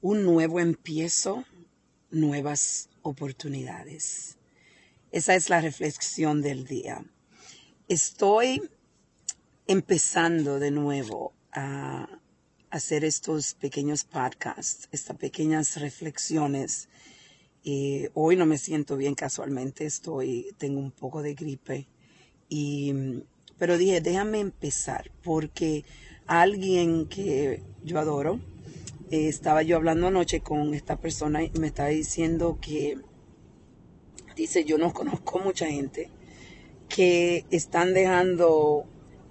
un nuevo empiezo, nuevas oportunidades. Esa es la reflexión del día. Estoy empezando de nuevo a hacer estos pequeños podcasts, estas pequeñas reflexiones. Y hoy no me siento bien casualmente, estoy, tengo un poco de gripe. Y, pero dije, déjame empezar, porque alguien que yo adoro, eh, estaba yo hablando anoche con esta persona y me estaba diciendo que, dice, yo no conozco mucha gente que están dejando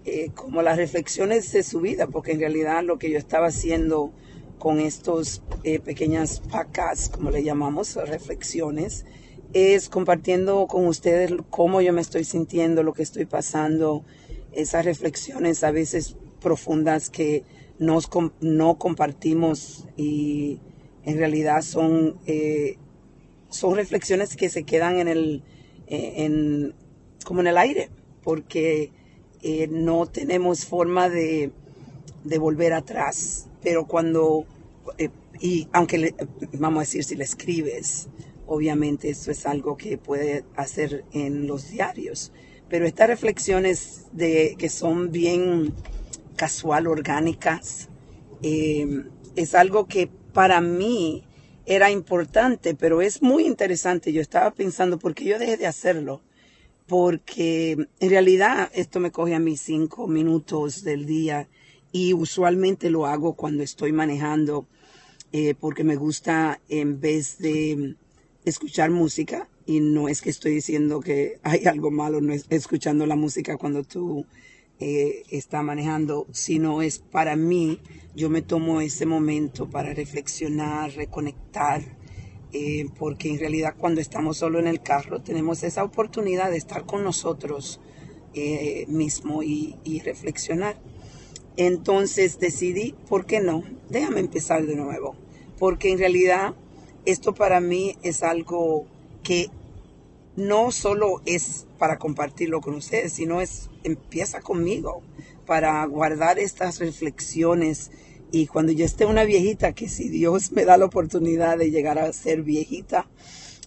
eh, como las reflexiones de su vida, porque en realidad lo que yo estaba haciendo con estos eh, pequeñas pacas, como le llamamos, reflexiones, es compartiendo con ustedes cómo yo me estoy sintiendo, lo que estoy pasando, esas reflexiones a veces profundas que nos, no compartimos y en realidad son, eh, son reflexiones que se quedan en el, eh, en, como en el aire, porque eh, no tenemos forma de, de, volver atrás. Pero cuando, y aunque vamos a decir, si le escribes, obviamente esto es algo que puede hacer en los diarios. Pero estas reflexiones de, que son bien casual, orgánicas. Eh, es algo que para mí era importante, pero es muy interesante. Yo estaba pensando, ¿por qué yo dejé de hacerlo? Porque en realidad esto me coge a mí cinco minutos del día y usualmente lo hago cuando estoy manejando eh, porque me gusta en vez de escuchar música y no es que estoy diciendo que hay algo malo no es escuchando la música cuando tú eh, está manejando, sino es para mí, yo me tomo ese momento para reflexionar, reconectar, eh, porque en realidad cuando estamos solo en el carro tenemos esa oportunidad de estar con nosotros eh, mismo y, y reflexionar. Entonces decidí, ¿por qué no? Déjame empezar de nuevo, porque en realidad esto para mí es algo que no solo es para compartirlo con ustedes, sino es empieza conmigo para guardar estas reflexiones. Y cuando yo esté una viejita, que si Dios me da la oportunidad de llegar a ser viejita,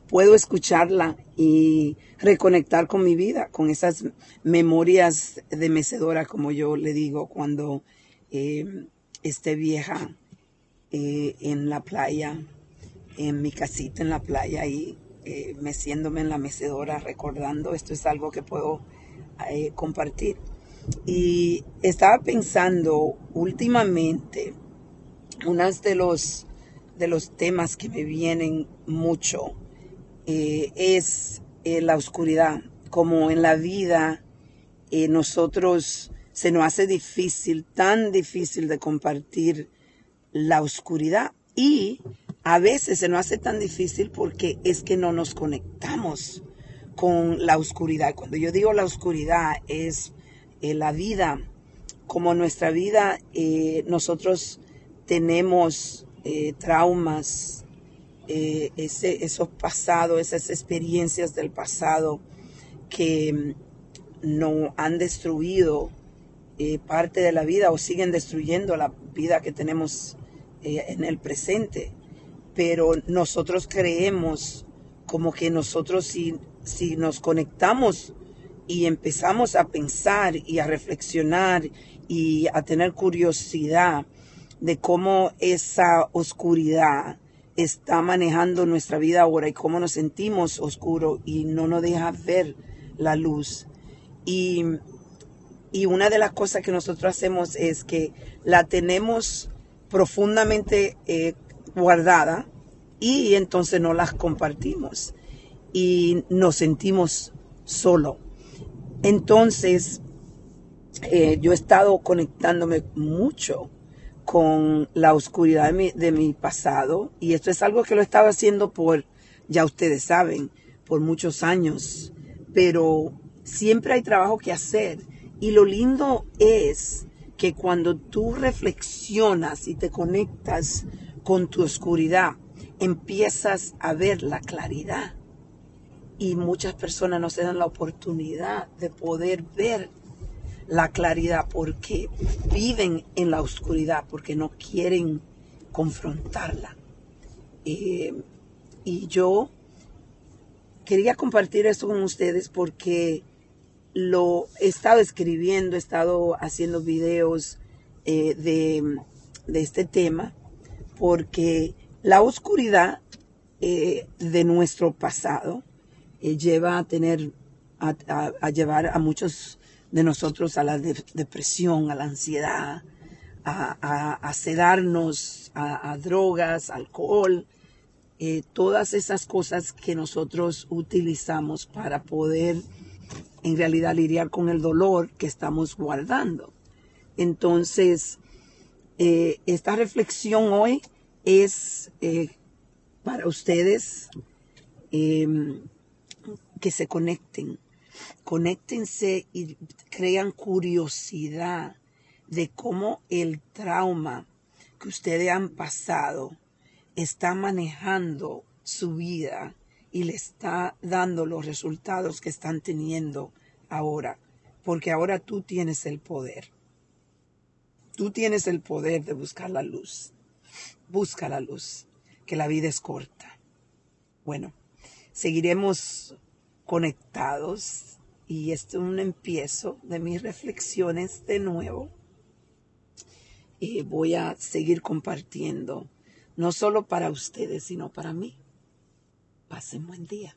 puedo escucharla y reconectar con mi vida, con esas memorias de mecedora, como yo le digo, cuando eh, esté vieja eh, en la playa, en mi casita en la playa y eh, meciéndome en la mecedora, recordando, esto es algo que puedo eh, compartir. Y estaba pensando últimamente, uno de los, de los temas que me vienen mucho eh, es la oscuridad, como en la vida nosotros se nos hace difícil, tan difícil de compartir la oscuridad y a veces se nos hace tan difícil porque es que no nos conectamos con la oscuridad. Cuando yo digo la oscuridad es eh, la vida, como nuestra vida, eh, nosotros tenemos eh, traumas, ese, esos pasados, esas experiencias del pasado que mm, no han destruido parte de la vida o siguen destruyendo la vida que tenemos en el presente pero nosotros creemos como que nosotros si, si nos conectamos y empezamos a pensar y a reflexionar y a tener curiosidad de cómo esa oscuridad está manejando nuestra vida ahora y cómo nos sentimos oscuro y no nos deja ver la luz. Y, y una de las cosas que nosotros hacemos es que la tenemos profundamente eh, guardada y entonces no las compartimos y nos sentimos solo. Entonces, eh, yo he estado conectándome mucho con la oscuridad de mi, de mi, pasado y esto es algo que lo he estado haciendo por, ya ustedes saben, por muchos años, pero siempre hay trabajo que hacer y lo lindo es que cuando tú reflexionas y te conectas con tu oscuridad, empiezas a ver la claridad. Y muchas personas no se dan la oportunidad de poder ver la claridad porque viven en la oscuridad, porque no quieren confrontarla. Eh, y yo quería compartir esto con ustedes porque lo he estado escribiendo, he estado haciendo videos eh, de, este tema, porque la oscuridad eh, de nuestro pasado lleva a tener, a, llevar a muchos de nosotros a la depresión, a la ansiedad, a, sedarnos a, drogas, alcohol, eh, todas esas cosas que nosotros utilizamos para poder en realidad lidiar con el dolor que estamos guardando. Entonces, eh, esta reflexión hoy es eh, para ustedes em, que se conecten, conéctense y crean curiosidad de cómo el trauma que ustedes han pasado está manejando su vida y le está dando los resultados que están teniendo ahora, porque ahora tú tienes el poder. Tú tienes el poder de buscar la luz. Busca la luz, que la vida es corta. Bueno, seguiremos conectados y esto es un empiezo de mis reflexiones de nuevo y voy a seguir compartiendo, no solo para ustedes, sino para mí. Pasen buen día.